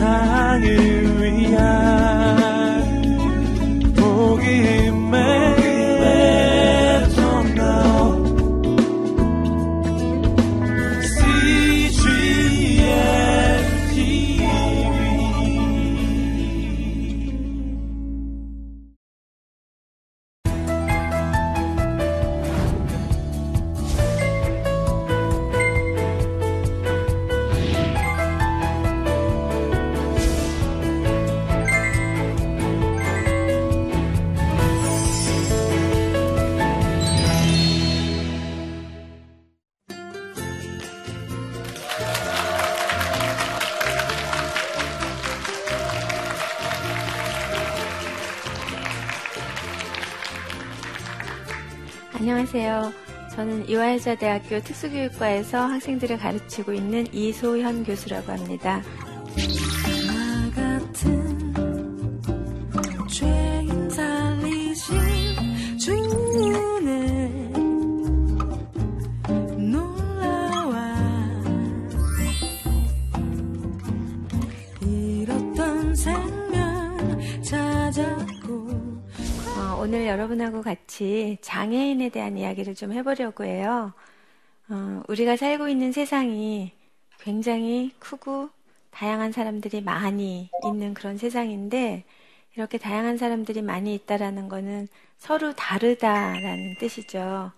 세상을 안녕하세요. 저는 이화여자대학교 특수교육과에서 학생들을 가르치고 있는 이소현 교수라고 합니다. 같이 장애인에 대한 이야기를 좀 해보려고 해요. 어, 우리가 살고 있는 세상이 굉장히 크고 다양한 사람들이 많이 있는 그런 세상인데 이렇게 다양한 사람들이 많이 있다라는 거는 서로 다르다라는 뜻이죠.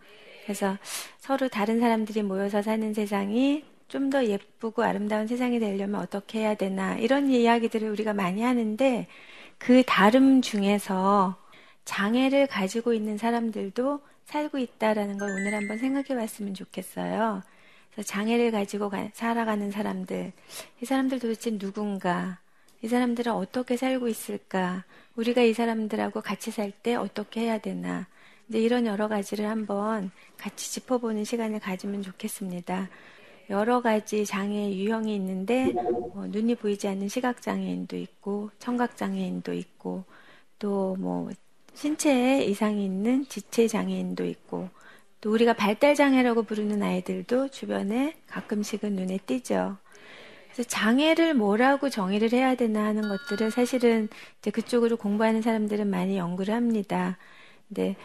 그래서 서로 다른 사람들이 모여서 사는 세상이 좀 더 예쁘고 아름다운 세상이 되려면 어떻게 해야 되나 이런 이야기들을 우리가 많이 하는데 그 다름 중에서 장애를 가지고 있는 사람들도 살고 있다라는 걸 오늘 한번 생각해 봤으면 좋겠어요. 그래서 장애를 가지고 가, 살아가는 사람들, 이 사람들 도대체 누군가, 이 사람들은 어떻게 살고 있을까, 우리가 이 사람들하고 같이 살 때 어떻게 해야 되나, 이제 이런 여러 가지를 한번 같이 짚어보는 시간을 가지면 좋겠습니다. 여러 가지 장애 유형이 있는데, 뭐 눈이 보이지 않는 시각장애인도 있고, 청각장애인도 있고, 또 뭐 신체에 이상이 있는 지체 장애인도 있고 또 우리가 발달 장애라고 부르는 아이들도 주변에 가끔씩은 눈에 띄죠. 그래서 장애를 뭐라고 정의를 해야 되나 하는 것들을 사실은 이제 그쪽으로 공부하는 사람들은 많이 연구를 합니다. 근데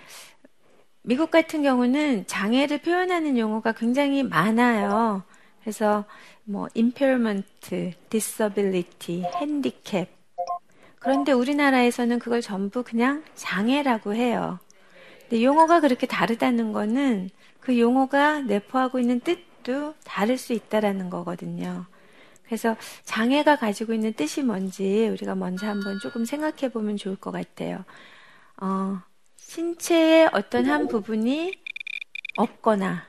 미국 같은 경우는 장애를 표현하는 용어가 굉장히 많아요. 그래서 뭐 impairment, disability, handicap 그런데 우리나라에서는 그걸 전부 그냥 장애라고 해요. 근데 용어가 그렇게 다르다는 거는 그 용어가 내포하고 있는 뜻도 다를 수 있다라는 거거든요. 그래서 장애가 가지고 있는 뜻이 뭔지 우리가 먼저 한번 조금 생각해 보면 좋을 것 같아요. 어, 신체의 어떤 한 부분이 없거나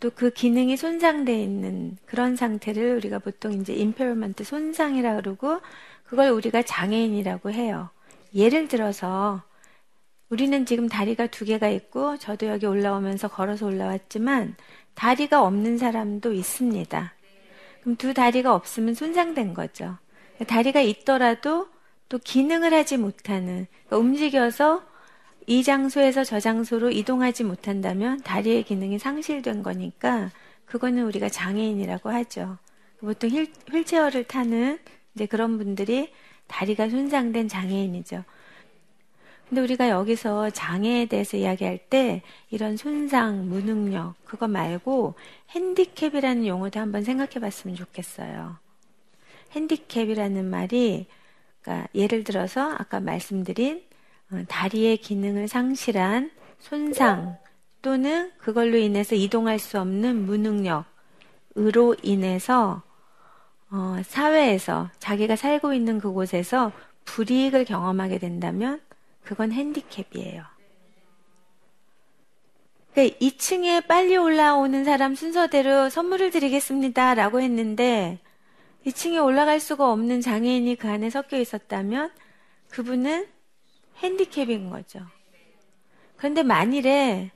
또 그 기능이 손상되어 있는 그런 상태를 우리가 보통 이제 임페어먼트 손상이라 그러고 그걸 우리가 장애인이라고 해요. 예를 들어서 우리는 지금 다리가 두 개가 있고 저도 여기 올라오면서 걸어서 올라왔지만 다리가 없는 사람도 있습니다. 그럼 두 다리가 없으면 손상된 거죠. 다리가 있더라도 또 기능을 하지 못하는 그러니까 움직여서 이 장소에서 저 장소로 이동하지 못한다면 다리의 기능이 상실된 거니까 그거는 우리가 장애인이라고 하죠. 보통 휠, 휠체어를 타는 이제 그런 분들이 다리가 손상된 장애인이죠. 근데 우리가 여기서 장애에 대해서 이야기할 때 이런 손상, 무능력, 그거 말고 핸디캡이라는 용어도 한번 생각해 봤으면 좋겠어요. 핸디캡이라는 말이, 그러니까 예를 들어서 아까 말씀드린 어, 다리의 기능을 상실한 손상 또는 그걸로 인해서 이동할 수 없는 무능력으로 인해서 어, 사회에서 자기가 살고 있는 그곳에서 불이익을 경험하게 된다면 그건 핸디캡이에요. 그러니까 2층에 빨리 올라오는 사람 순서대로 선물을 드리겠습니다. 라고 했는데 2층에 올라갈 수가 없는 장애인이 그 안에 섞여 있었다면 그분은 핸디캡인 거죠. 그런데 만일에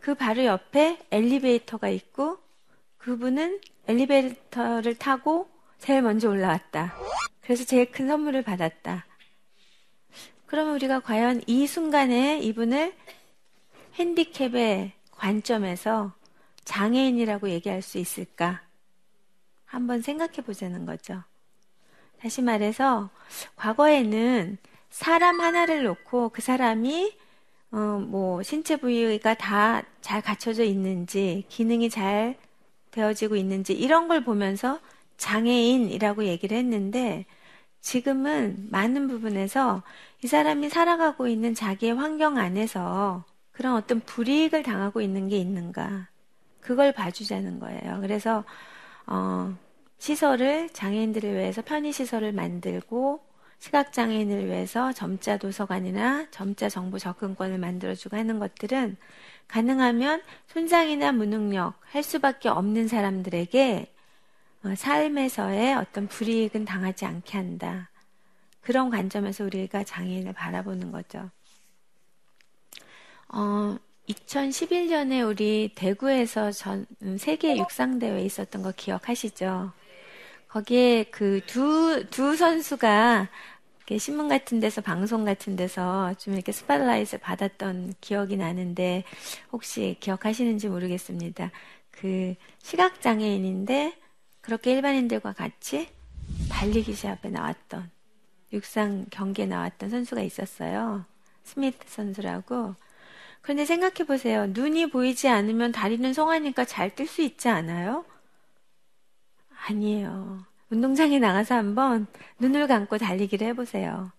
그 바로 옆에 엘리베이터가 있고 그분은 엘리베이터를 타고 제일 먼저 올라왔다. 그래서 제일 큰 선물을 받았다. 그러면 우리가 과연 이 순간에 이분을 핸디캡의 관점에서 장애인이라고 얘기할 수 있을까? 한번 생각해 보자는 거죠. 다시 말해서 과거에는 사람 하나를 놓고 그 사람이 어, 뭐 신체 부위가 다 잘 갖춰져 있는지 기능이 잘 되어지고 있는지 이런 걸 보면서 장애인이라고 얘기를 했는데 지금은 많은 부분에서 이 사람이 살아가고 있는 자기의 환경 안에서 그런 어떤 불이익을 당하고 있는 게 있는가 그걸 봐주자는 거예요. 그래서 어, 시설을 장애인들을 위해서 편의 시설을 만들고 시각장애인을 위해서 점자 도서관이나 점자 정보 접근권을 만들어주고 하는 것들은 가능하면 손상이나 무능력 할 수밖에 없는 사람들에게 어, 삶에서의 어떤 불이익은 당하지 않게 한다. 그런 관점에서 우리가 장애인을 바라보는 거죠. 어, 2011년에 우리 대구에서 전 세계 육상대회 있었던 거 기억하시죠? 거기에 그 두, 두 선수가 신문 같은 데서 방송 같은 데서 좀 이렇게 스팟라이트를 받았던 기억이 나는데 혹시 기억하시는지 모르겠습니다. 그 시각 장애인인데 그렇게 일반인들과 같이 달리기 시합에 나왔던 육상 경기에 나왔던 선수가 있었어요. 스미트 선수라고. 그런데 생각해 보세요. 눈이 보이지 않으면 다리는 송하니까 잘 뛸 수 있지 않아요? 아니에요. 운동장에 나가서 한번 눈을 감고 달리기를 해보세요.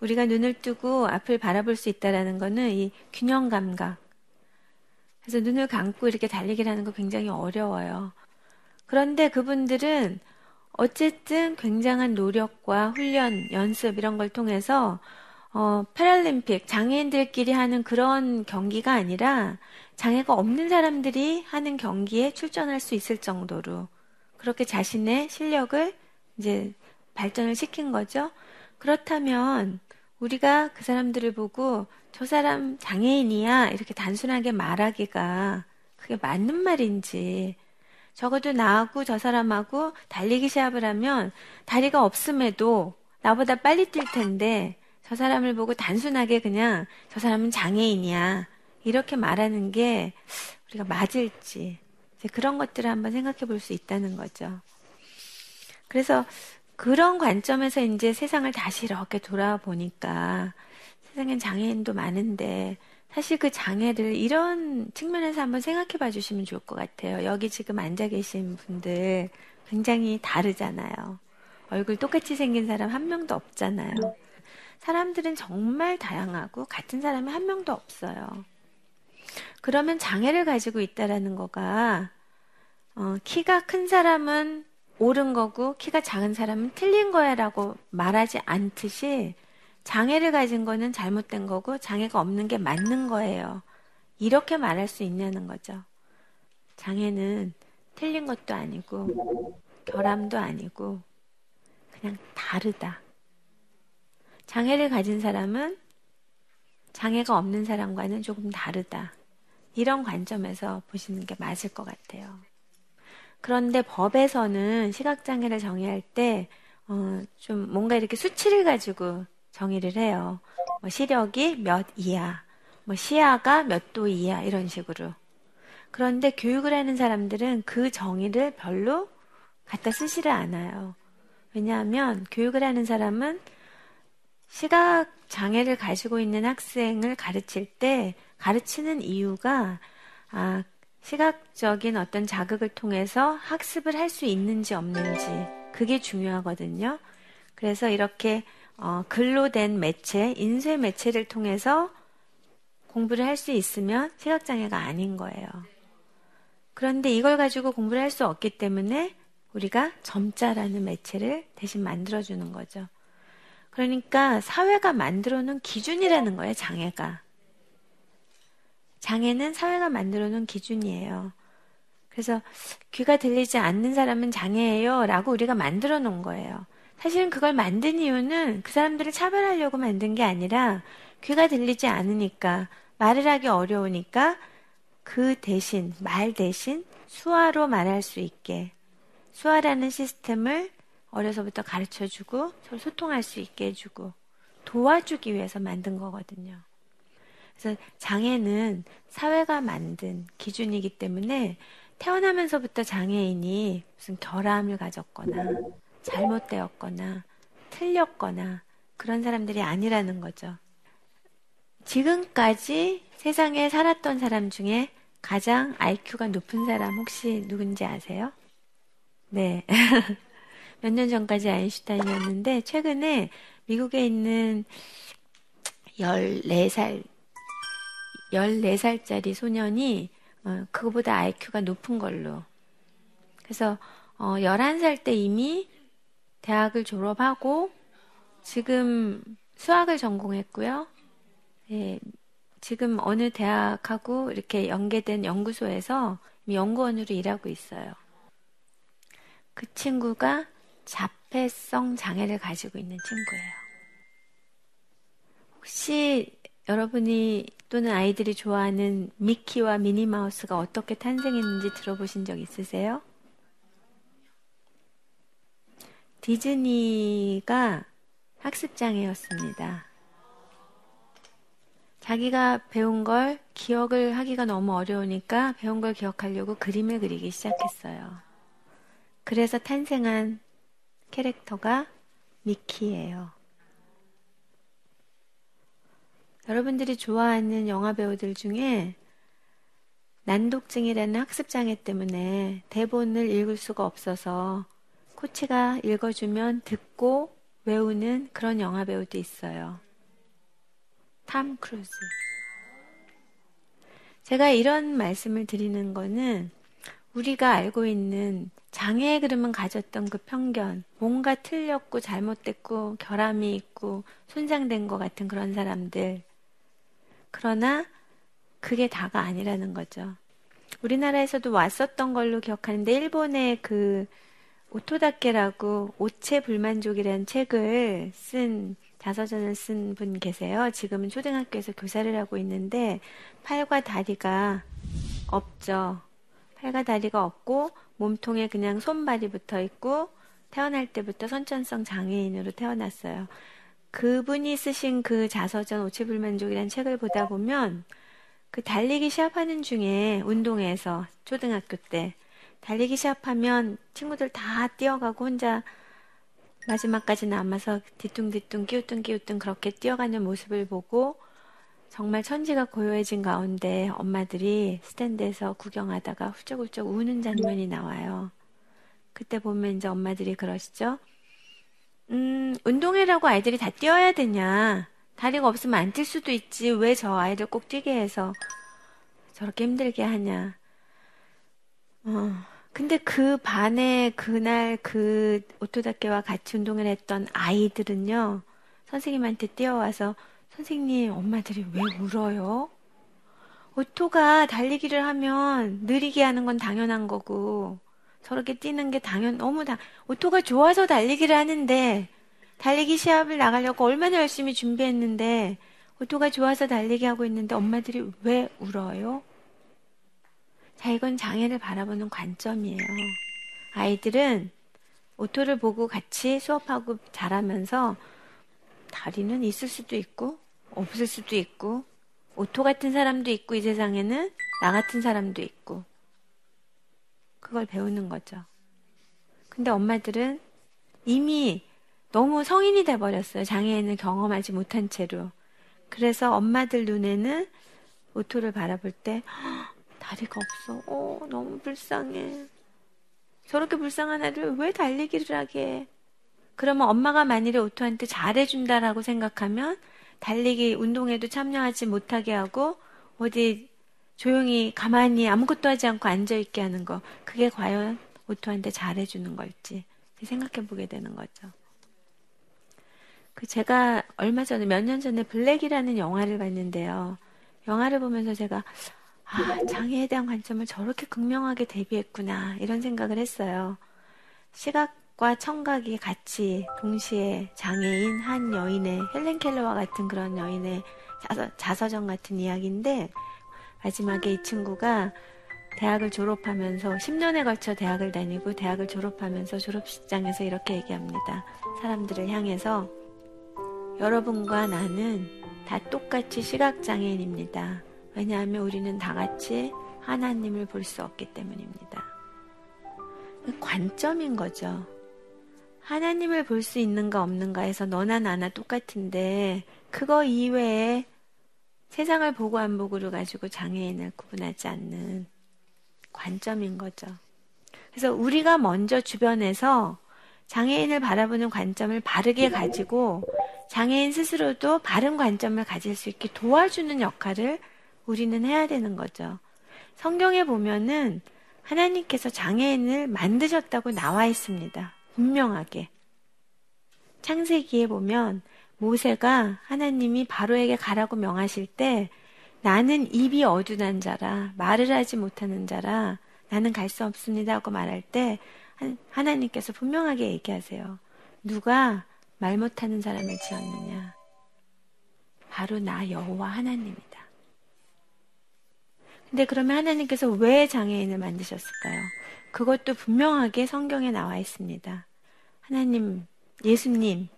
우리가 눈을 뜨고 앞을 바라볼 수 있다라는 거는 이 균형 감각. 그래서 눈을 감고 이렇게 달리기를 하는 거 굉장히 어려워요. 그런데 그분들은 어쨌든 굉장한 노력과 훈련, 연습 이런 걸 통해서 어, 패럴림픽 장애인들끼리 하는 그런 경기가 아니라 장애가 없는 사람들이 하는 경기에 출전할 수 있을 정도로 그렇게 자신의 실력을 이제 발전을 시킨 거죠. 그렇다면 우리가 그 사람들을 보고 저 사람 장애인이야 이렇게 단순하게 말하기가 그게 맞는 말인지 적어도 나하고 저 사람하고 달리기 시합을 하면 다리가 없음에도 나보다 빨리 뛸 텐데 저 사람을 보고 단순하게 그냥 저 사람은 장애인이야 이렇게 말하는 게 우리가 맞을지 그런 것들을 한번 생각해 볼 수 있다는 거죠. 그래서 그런 관점에서 이제 세상을 다시 이렇게 돌아보니까 세상엔 장애인도 많은데 사실 그 장애를 이런 측면에서 한번 생각해 봐 주시면 좋을 것 같아요. 여기 지금 앉아 계신 분들 굉장히 다르잖아요. 얼굴 똑같이 생긴 사람 한 명도 없잖아요. 사람들은 정말 다양하고 같은 사람이 한 명도 없어요. 그러면 장애를 가지고 있다라는 거가 어, 키가 큰 사람은 옳은 거고 키가 작은 사람은 틀린 거야라고 말하지 않듯이 장애를 가진 거는 잘못된 거고 장애가 없는 게 맞는 거예요. 이렇게 말할 수 있냐는 거죠. 장애는 틀린 것도 아니고 결함도 아니고 그냥 다르다. 장애를 가진 사람은 장애가 없는 사람과는 조금 다르다. 이런 관점에서 보시는 게 맞을 것 같아요. 그런데 법에서는 시각장애를 정의할 때, 어, 좀 뭔가 이렇게 수치를 가지고 정의를 해요. 뭐 시력이 몇 이하, 뭐 시야가 몇 도 이하, 이런 식으로. 그런데 교육을 하는 사람들은 그 정의를 별로 갖다 쓰지를 않아요. 왜냐하면 교육을 하는 사람은 시각 장애를 가지고 있는 학생을 가르칠 때 가르치는 이유가 아, 시각적인 어떤 자극을 통해서 학습을 할 수 있는지 없는지 그게 중요하거든요. 그래서 이렇게 어, 글로 된 매체, 인쇄 매체를 통해서 공부를 할 수 있으면 시각장애가 아닌 거예요. 그런데 이걸 가지고 공부를 할 수 없기 때문에 우리가 점자라는 매체를 대신 만들어주는 거죠. 그러니까 사회가 만들어 놓은 기준이라는 거예요, 장애가. 장애는 사회가 만들어 놓은 기준이에요. 그래서 귀가 들리지 않는 사람은 장애예요 라고 우리가 만들어 놓은 거예요. 사실은 그걸 만든 이유는 그 사람들을 차별하려고 만든 게 아니라 귀가 들리지 않으니까 말을 하기 어려우니까 그 대신, 말 대신 수화로 말할 수 있게 수화라는 시스템을 어려서부터 가르쳐 주고 서로 소통할 수 있게 해주고 도와주기 위해서 만든 거거든요. 그래서 장애는 사회가 만든 기준이기 때문에 태어나면서부터 장애인이 무슨 결함을 가졌거나 잘못되었거나 틀렸거나 그런 사람들이 아니라는 거죠. 지금까지 세상에 살았던 사람 중에 가장 IQ가 높은 사람 혹시 누군지 아세요? 네. 몇 년 전까지 아인슈타인이었는데 최근에 미국에 있는 14살 14살짜리 소년이 어, 그거보다 IQ가 높은 걸로. 그래서 어, 11살 때 이미 대학을 졸업하고 지금 수학을 전공했고요. 예, 지금 어느 대학하고 이렇게 연계된 연구소에서 연구원으로 일하고 있어요. 그 친구가 자폐성 장애를 가지고 있는 친구예요. 혹시 여러분이 또는 아이들이 좋아하는 미키와 미니마우스가 어떻게 탄생했는지 들어보신 적 있으세요? 디즈니가 학습장애였습니다. 자기가 배운 걸 기억을 하기가 너무 어려우니까 배운 걸 기억하려고 그림을 그리기 시작했어요. 그래서 탄생한 캐릭터가 미키예요. 여러분들이 좋아하는 영화 배우들 중에 난독증이라는 학습장애 때문에 대본을 읽을 수가 없어서 코치가 읽어주면 듣고 외우는 그런 영화 배우도 있어요. 탐 크루즈. 제가 이런 말씀을 드리는 거는 우리가 알고 있는 장애의 그름은 가졌던 그 편견, 뭔가 틀렸고 잘못됐고 결함이 있고 손상된 것 같은 그런 사람들. 그러나 그게 다가 아니라는 거죠. 우리나라에서도 왔었던 걸로 기억하는데 일본의 그 오토다케라고 오체 불만족이라는 책을 쓴 자서전을 쓴 분 계세요. 지금은 초등학교에서 교사를 하고 있는데 팔과 다리가 없죠. 팔과 다리가 없고 몸통에 그냥 손발이 붙어 있고 태어날 때부터 선천성 장애인으로 태어났어요. 그분이 쓰신 그 자서전 오체불만족이라는 책을 보다 보면 그 달리기 시합하는 중에 운동회에서 초등학교 때 달리기 시합하면 친구들 다 뛰어가고 혼자 마지막까지 남아서 뒤뚱뒤뚱 끼우뚱 끼우뚱 그렇게 뛰어가는 모습을 보고 정말 천지가 고요해진 가운데 엄마들이 스탠드에서 구경하다가 훌쩍훌쩍 우는 장면이 나와요. 그때 보면 이제 엄마들이 그러시죠. 음, 운동회라고 아이들이 다 뛰어야 되냐. 다리가 없으면 안 뛸 수도 있지. 왜 저 아이들 꼭 뛰게 해서 저렇게 힘들게 하냐. 어, 근데 그 반에 그날 그 오토다케와 같이 운동을 했던 아이들은요, 선생님한테 뛰어와서, 선생님, 엄마들이 왜 울어요? 오토가 달리기를 하면 느리게 하는 건 당연한 거고, 저렇게 뛰는 게 당연, 너무 다, 오토가 좋아서 달리기를 하는데, 달리기 시합을 나가려고 얼마나 열심히 준비했는데, 오토가 좋아서 달리기 하고 있는데 엄마들이 왜 울어요? 자, 이건 장애를 바라보는 관점이에요. 아이들은 오토를 보고 같이 수업하고 자라면서 다리는 있을 수도 있고, 없을 수도 있고, 오토 같은 사람도 있고, 이 세상에는 나 같은 사람도 있고, 그걸 배우는 거죠. 근데 엄마들은 이미 너무 성인이 돼버렸어요. 장애인을 경험하지 못한 채로. 그래서 엄마들 눈에는 오토를 바라볼 때 다리가 없어. 어, 너무 불쌍해. 저렇게 불쌍한 아이를 왜 달리기를 하게 그러면 엄마가 만일에 오토한테 잘해준다라고 생각하면 달리기 운동에도 참여하지 못하게 하고 어디 조용히 가만히 아무것도 하지 않고 앉아있게 하는 거. 그게 과연 오토한테 잘해주는 걸지 생각해 보게 되는 거죠. 그 제가 얼마 전에 몇 년 전에 블랙이라는 영화를 봤는데요. 영화를 보면서 제가 아, 장애에 대한 관점을 저렇게 극명하게 대비했구나 이런 생각을 했어요. 시각과 청각이 같이 동시에 장애인 한 여인의 헬렌 켈러와 같은 그런 여인의 자서, 자서전 같은 이야기인데 마지막에 이 친구가 대학을 졸업하면서 10년에 걸쳐 대학을 다니고 대학을 졸업하면서 졸업식장에서 이렇게 얘기합니다. 사람들을 향해서 여러분과 나는 다 똑같이 시각장애인입니다. 왜냐하면 우리는 다 같이 하나님을 볼 수 없기 때문입니다. 관점인 거죠. 하나님을 볼 수 있는가 없는가 해서 너나 나나 똑같은데 그거 이외에 세상을 보고 안 보고를 가지고 장애인을 구분하지 않는 관점인 거죠. 그래서 우리가 먼저 주변에서 장애인을 바라보는 관점을 바르게 가지고 장애인 스스로도 바른 관점을 가질 수 있게 도와주는 역할을 우리는 해야 되는 거죠. 성경에 보면은 하나님께서 장애인을 만드셨다고 나와 있습니다. 분명하게. 창세기에 보면 모세가 하나님이 바로에게 가라고 명하실 때 나는 입이 어두난 자라 말을 하지 못하는 자라 나는 갈 수 없습니다 하고 말할 때 하나님께서 분명하게 얘기하세요. 누가 말 못하는 사람을 지었느냐? 바로 나 여호와 하나님이다. 근데 그러면 하나님께서 왜 장애인을 만드셨을까요? 그것도 분명하게 성경에 나와 있습니다. 하나님, 예수님,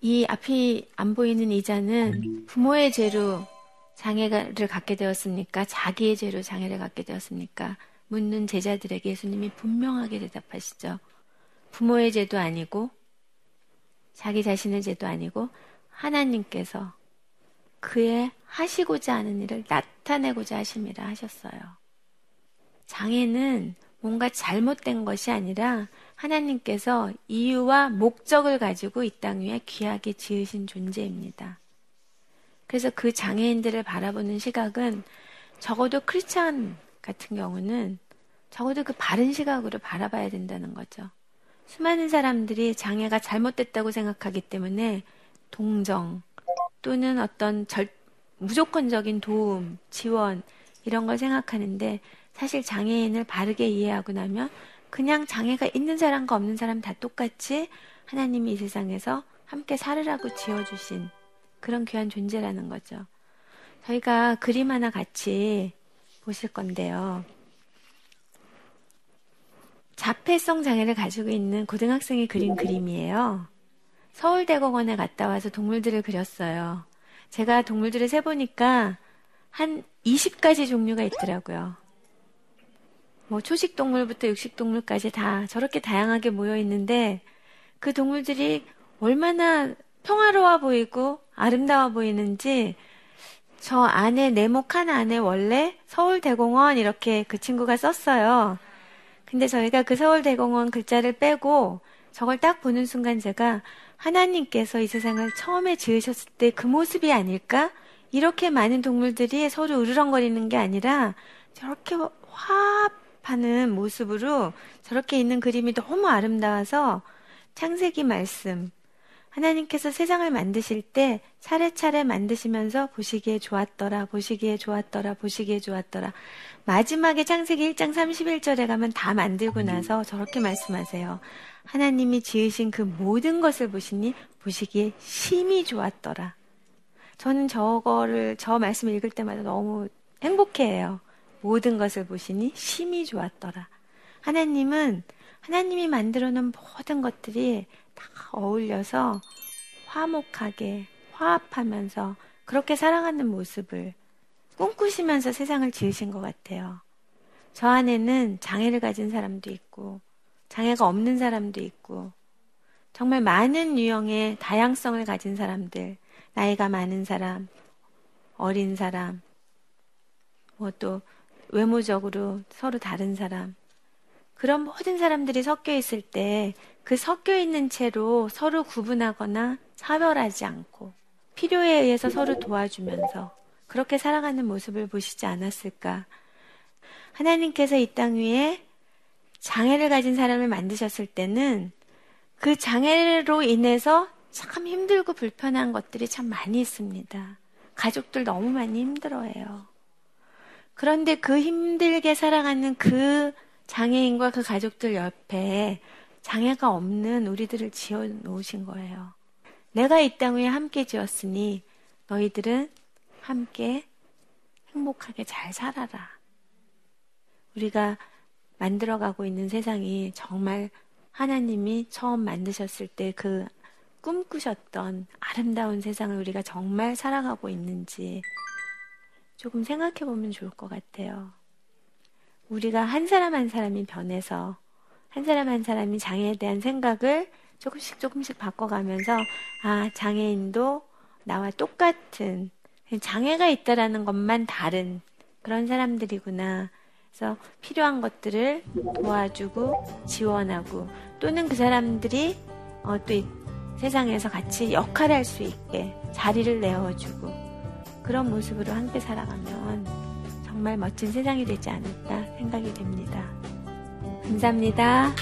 이 앞이 안 보이는 이자는 부모의 죄로 장애를 갖게 되었습니까? 자기의 죄로 장애를 갖게 되었습니까? 묻는 제자들에게 예수님이 분명하게 대답하시죠. 부모의 죄도 아니고, 자기 자신의 죄도 아니고, 하나님께서 그의 하시고자 하는 일을 나타내고자 하심이라 하셨어요. 장애는 뭔가 잘못된 것이 아니라 하나님께서 이유와 목적을 가지고 이 땅 위에 귀하게 지으신 존재입니다. 그래서 그 장애인들을 바라보는 시각은 적어도 크리스찬 같은 경우는 적어도 그 바른 시각으로 바라봐야 된다는 거죠. 수많은 사람들이 장애가 잘못됐다고 생각하기 때문에 동정 또는 어떤 절, 무조건적인 도움, 지원 이런 걸 생각하는데 사실 장애인을 바르게 이해하고 나면 그냥 장애가 있는 사람과 없는 사람 다 똑같이 하나님이 이 세상에서 함께 살으라고 지어주신 그런 귀한 존재라는 거죠. 저희가 그림 하나 같이 보실 건데요. 자폐성 장애를 가지고 있는 고등학생이 그린 그림이에요. 서울대공원에 갔다 와서 동물들을 그렸어요. 제가 동물들을 세보니까 한 20가지 종류가 있더라고요. 뭐 초식 동물부터 육식 동물까지 다 저렇게 다양하게 모여 있는데 그 동물들이 얼마나 평화로워 보이고 아름다워 보이는지 저 안에 네모 칸 안에 원래 서울대공원 이렇게 그 친구가 썼어요. 근데 저희가 그 서울대공원 글자를 빼고 저걸 딱 보는 순간 제가 하나님께서 이 세상을 처음에 지으셨을 때 그 모습이 아닐까? 이렇게 많은 동물들이 서로 으르렁거리는 게 아니라 저렇게 화합 하는 모습으로 저렇게 있는 그림이 너무 아름다워서 창세기 말씀, 하나님께서 세상을 만드실 때 차례차례 만드시면서 보시기에 좋았더라, 보시기에 좋았더라, 보시기에 좋았더라. 마지막에 창세기 1장 31절에 가면 다 만들고 나서 저렇게 말씀하세요. 하나님이 지으신 그 모든 것을 보시니 보시기에 심히 좋았더라. 저는 저거를, 저 말씀 읽을 때마다 너무 행복해해요. 모든 것을 보시니 심히 좋았더라. 하나님은 하나님이 만들어 놓은 모든 것들이 다 어울려서 화목하게 화합하면서 그렇게 살아가는 모습을 꿈꾸시면서 세상을 지으신 것 같아요. 저 안에는 장애를 가진 사람도 있고 장애가 없는 사람도 있고 정말 많은 유형의 다양성을 가진 사람들, 나이가 많은 사람, 어린 사람, 뭐 또 외모적으로 서로 다른 사람, 그런 모든 사람들이 섞여 있을 때 그 섞여 있는 채로 서로 구분하거나 차별하지 않고 필요에 의해서 서로 도와주면서 그렇게 살아가는 모습을 보시지 않았을까. 하나님께서 이 땅 위에 장애를 가진 사람을 만드셨을 때는 그 장애로 인해서 참 힘들고 불편한 것들이 참 많이 있습니다. 가족들 너무 많이 힘들어해요. 그런데 그 힘들게 살아가는 그 장애인과 그 가족들 옆에 장애가 없는 우리들을 지어 놓으신 거예요. 내가 이 땅 위에 함께 지었으니 너희들은 함께 행복하게 잘 살아라. 우리가 만들어가고 있는 세상이 정말 하나님이 처음 만드셨을 때 그 꿈꾸셨던 아름다운 세상을 우리가 정말 살아가고 있는지 조금 생각해 보면 좋을 것 같아요. 우리가 한 사람 한 사람이 변해서 한 사람 한 사람이 장애에 대한 생각을 조금씩 조금씩 바꿔가면서 아 장애인도 나와 똑같은 장애가 있다라는 것만 다른 그런 사람들이구나. 그래서 필요한 것들을 도와주고 지원하고 또는 그 사람들이 어, 또 세상에서 같이 역할을 할 수 있게 자리를 내어주고 그런 모습으로 함께 살아가면 정말 멋진 세상이 되지 않을까 생각이 됩니다. 감사합니다.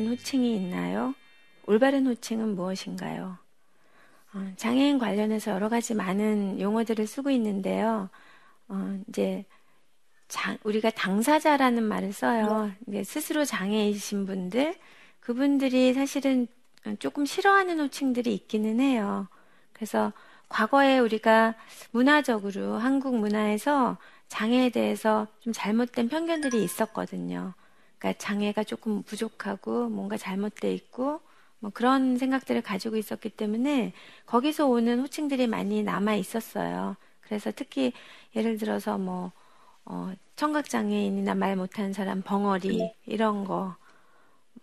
잘못된 호칭이 있나요? 올바른 호칭은 무엇인가요? 어, 장애인 관련해서 여러 가지 많은 용어들을 쓰고 있는데요. 어, 이제 자, 우리가 당사자라는 말을 써요. 이제 스스로 장애이신 분들, 그분들이 사실은 조금 싫어하는 호칭들이 있기는 해요. 그래서 과거에 우리가 문화적으로 한국 문화에서 장애에 대해서 좀 잘못된 편견들이 있었거든요. 그러니까 장애가 조금 부족하고 뭔가 잘못돼 있고 뭐 그런 생각들을 가지고 있었기 때문에 거기서 오는 호칭들이 많이 남아 있었어요. 그래서 특히 예를 들어서 뭐 어, 청각 장애인이나 말 못하는 사람 벙어리 이런 거뭐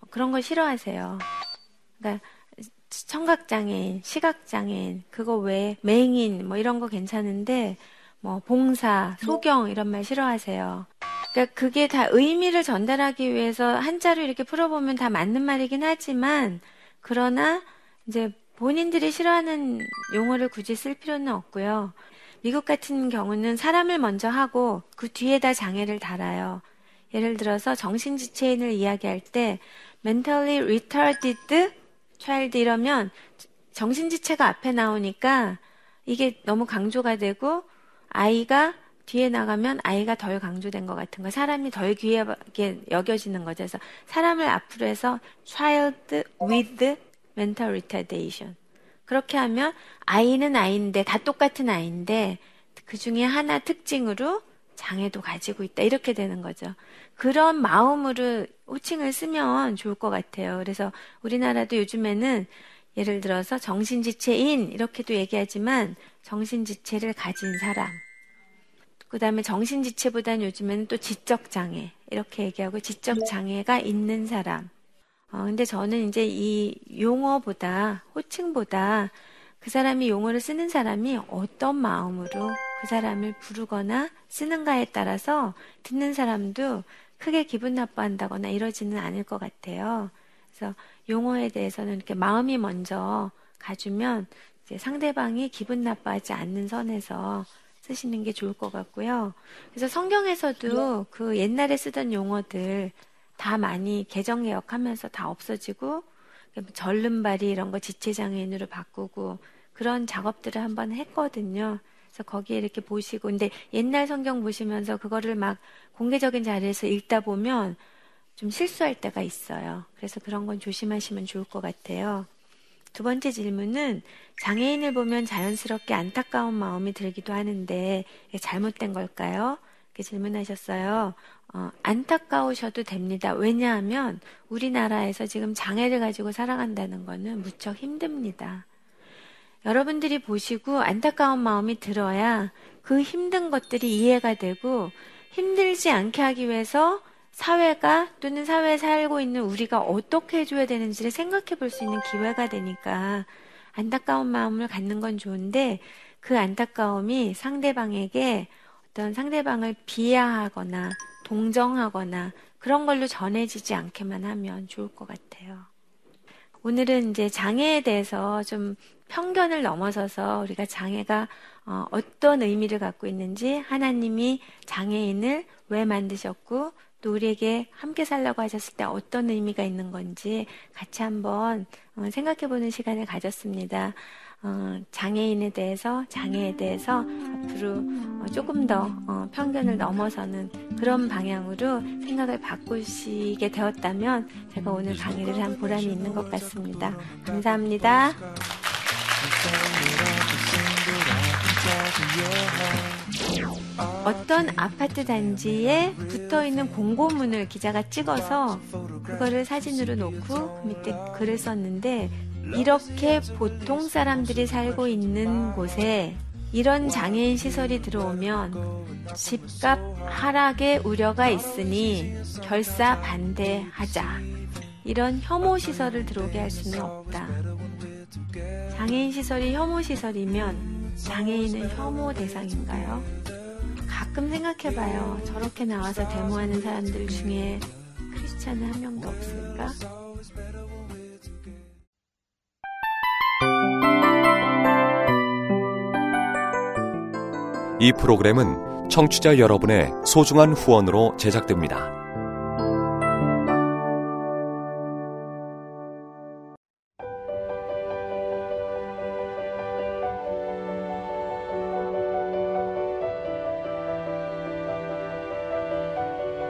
그런 거 싫어하세요. 그러니까 청각 장애인, 시각 장애인 그거 외에 맹인 뭐 이런 거 괜찮은데 뭐 봉사, 소경 이런 말 싫어하세요. 그러니까 그게 다 의미를 전달하기 위해서 한자로 이렇게 풀어보면 다 맞는 말이긴 하지만 그러나 이제 본인들이 싫어하는 용어를 굳이 쓸 필요는 없고요. 미국 같은 경우는 사람을 먼저 하고 그 뒤에다 장애를 달아요. 예를 들어서 정신지체인을 이야기할 때 mentally retarded child 이러면 정신지체가 앞에 나오니까 이게 너무 강조가 되고 아이가 뒤에 나가면 아이가 덜 강조된 것 같은 거, 사람이 덜 귀하게 여겨지는 거죠. 그래서 사람을 앞으로 해서 child with mental retardation. 그렇게 하면 아이는 아이인데 다 똑같은 아이인데 그 중에 하나 특징으로 장애도 가지고 있다. 이렇게 되는 거죠. 그런 마음으로 호칭을 쓰면 좋을 것 같아요. 그래서 우리나라도 요즘에는 예를 들어서 정신지체인 이렇게도 얘기하지만 정신지체를 가진 사람 그 다음에 정신지체보다는 요즘에는 또 지적장애 이렇게 얘기하고 지적장애가 있는 사람. 어, 근데 저는 이제 이 용어보다 호칭보다 그 사람이 용어를 쓰는 사람이 어떤 마음으로 그 사람을 부르거나 쓰는가에 따라서 듣는 사람도 크게 기분 나빠한다거나 이러지는 않을 것 같아요. 그래서 용어에 대해서는 이렇게 마음이 먼저 가주면 이제 상대방이 기분 나빠하지 않는 선에서 쓰시는 게 좋을 것 같고요. 그래서 성경에서도 네. 그 옛날에 쓰던 용어들 다 많이 개정 개혁하면서 다 없어지고 절름발이 이런 거 지체장애인으로 바꾸고 그런 작업들을 한번 했거든요. 그래서 거기에 이렇게 보시고 근데 옛날 성경 보시면서 그거를 막 공개적인 자리에서 읽다 보면 좀 실수할 때가 있어요. 그래서 그런 건 조심하시면 좋을 것 같아요. 두 번째 질문은 장애인을 보면 자연스럽게 안타까운 마음이 들기도 하는데 잘못된 걸까요? 이렇게 질문하셨어요. 어, 안타까우셔도 됩니다. 왜냐하면 우리나라에서 지금 장애를 가지고 살아간다는 거는 무척 힘듭니다. 여러분들이 보시고 안타까운 마음이 들어야 그 힘든 것들이 이해가 되고 힘들지 않게 하기 위해서 사회가 또는 사회에 살고 있는 우리가 어떻게 해줘야 되는지를 생각해 볼 수 있는 기회가 되니까 안타까운 마음을 갖는 건 좋은데 그 안타까움이 상대방에게 어떤 상대방을 비하하거나 동정하거나 그런 걸로 전해지지 않게만 하면 좋을 것 같아요. 오늘은 이제 장애에 대해서 좀 편견을 넘어서서 우리가 장애가 어, 어떤 의미를 갖고 있는지 하나님이 장애인을 왜 만드셨고 또 우리에게 함께 살라고 하셨을 때 어떤 의미가 있는 건지 같이 한번 어, 생각해 보는 시간을 가졌습니다. 어, 장애인에 대해서 장애에 대해서 앞으로 어, 조금 더 어, 편견을 넘어서는 그런 방향으로 생각을 바꾸시게 되었다면 제가 오늘 강의를 한 보람이 있는 것 같습니다. 감사합니다. 어떤 아파트 단지에 붙어 있는 공고문을 기자가 찍어서 그거를 사진으로 놓고 그 밑에 글을 썼는데 이렇게 보통 사람들이 살고 있는 곳에 이런 장애인 시설이 들어오면 집값 하락의 우려가 있으니 결사 반대하자. 이런 혐오 시설을 들어오게 할 수는 없다. 장애인 시설이 혐오 시설이면 장애인은 혐오 대상인가요? 가끔 생각해봐요. 저렇게 나와서 데모하는 사람들 중에 크리스찬은 한 명도 없을까? 이 프로그램은 청취자 여러분의 소중한 후원으로 제작됩니다.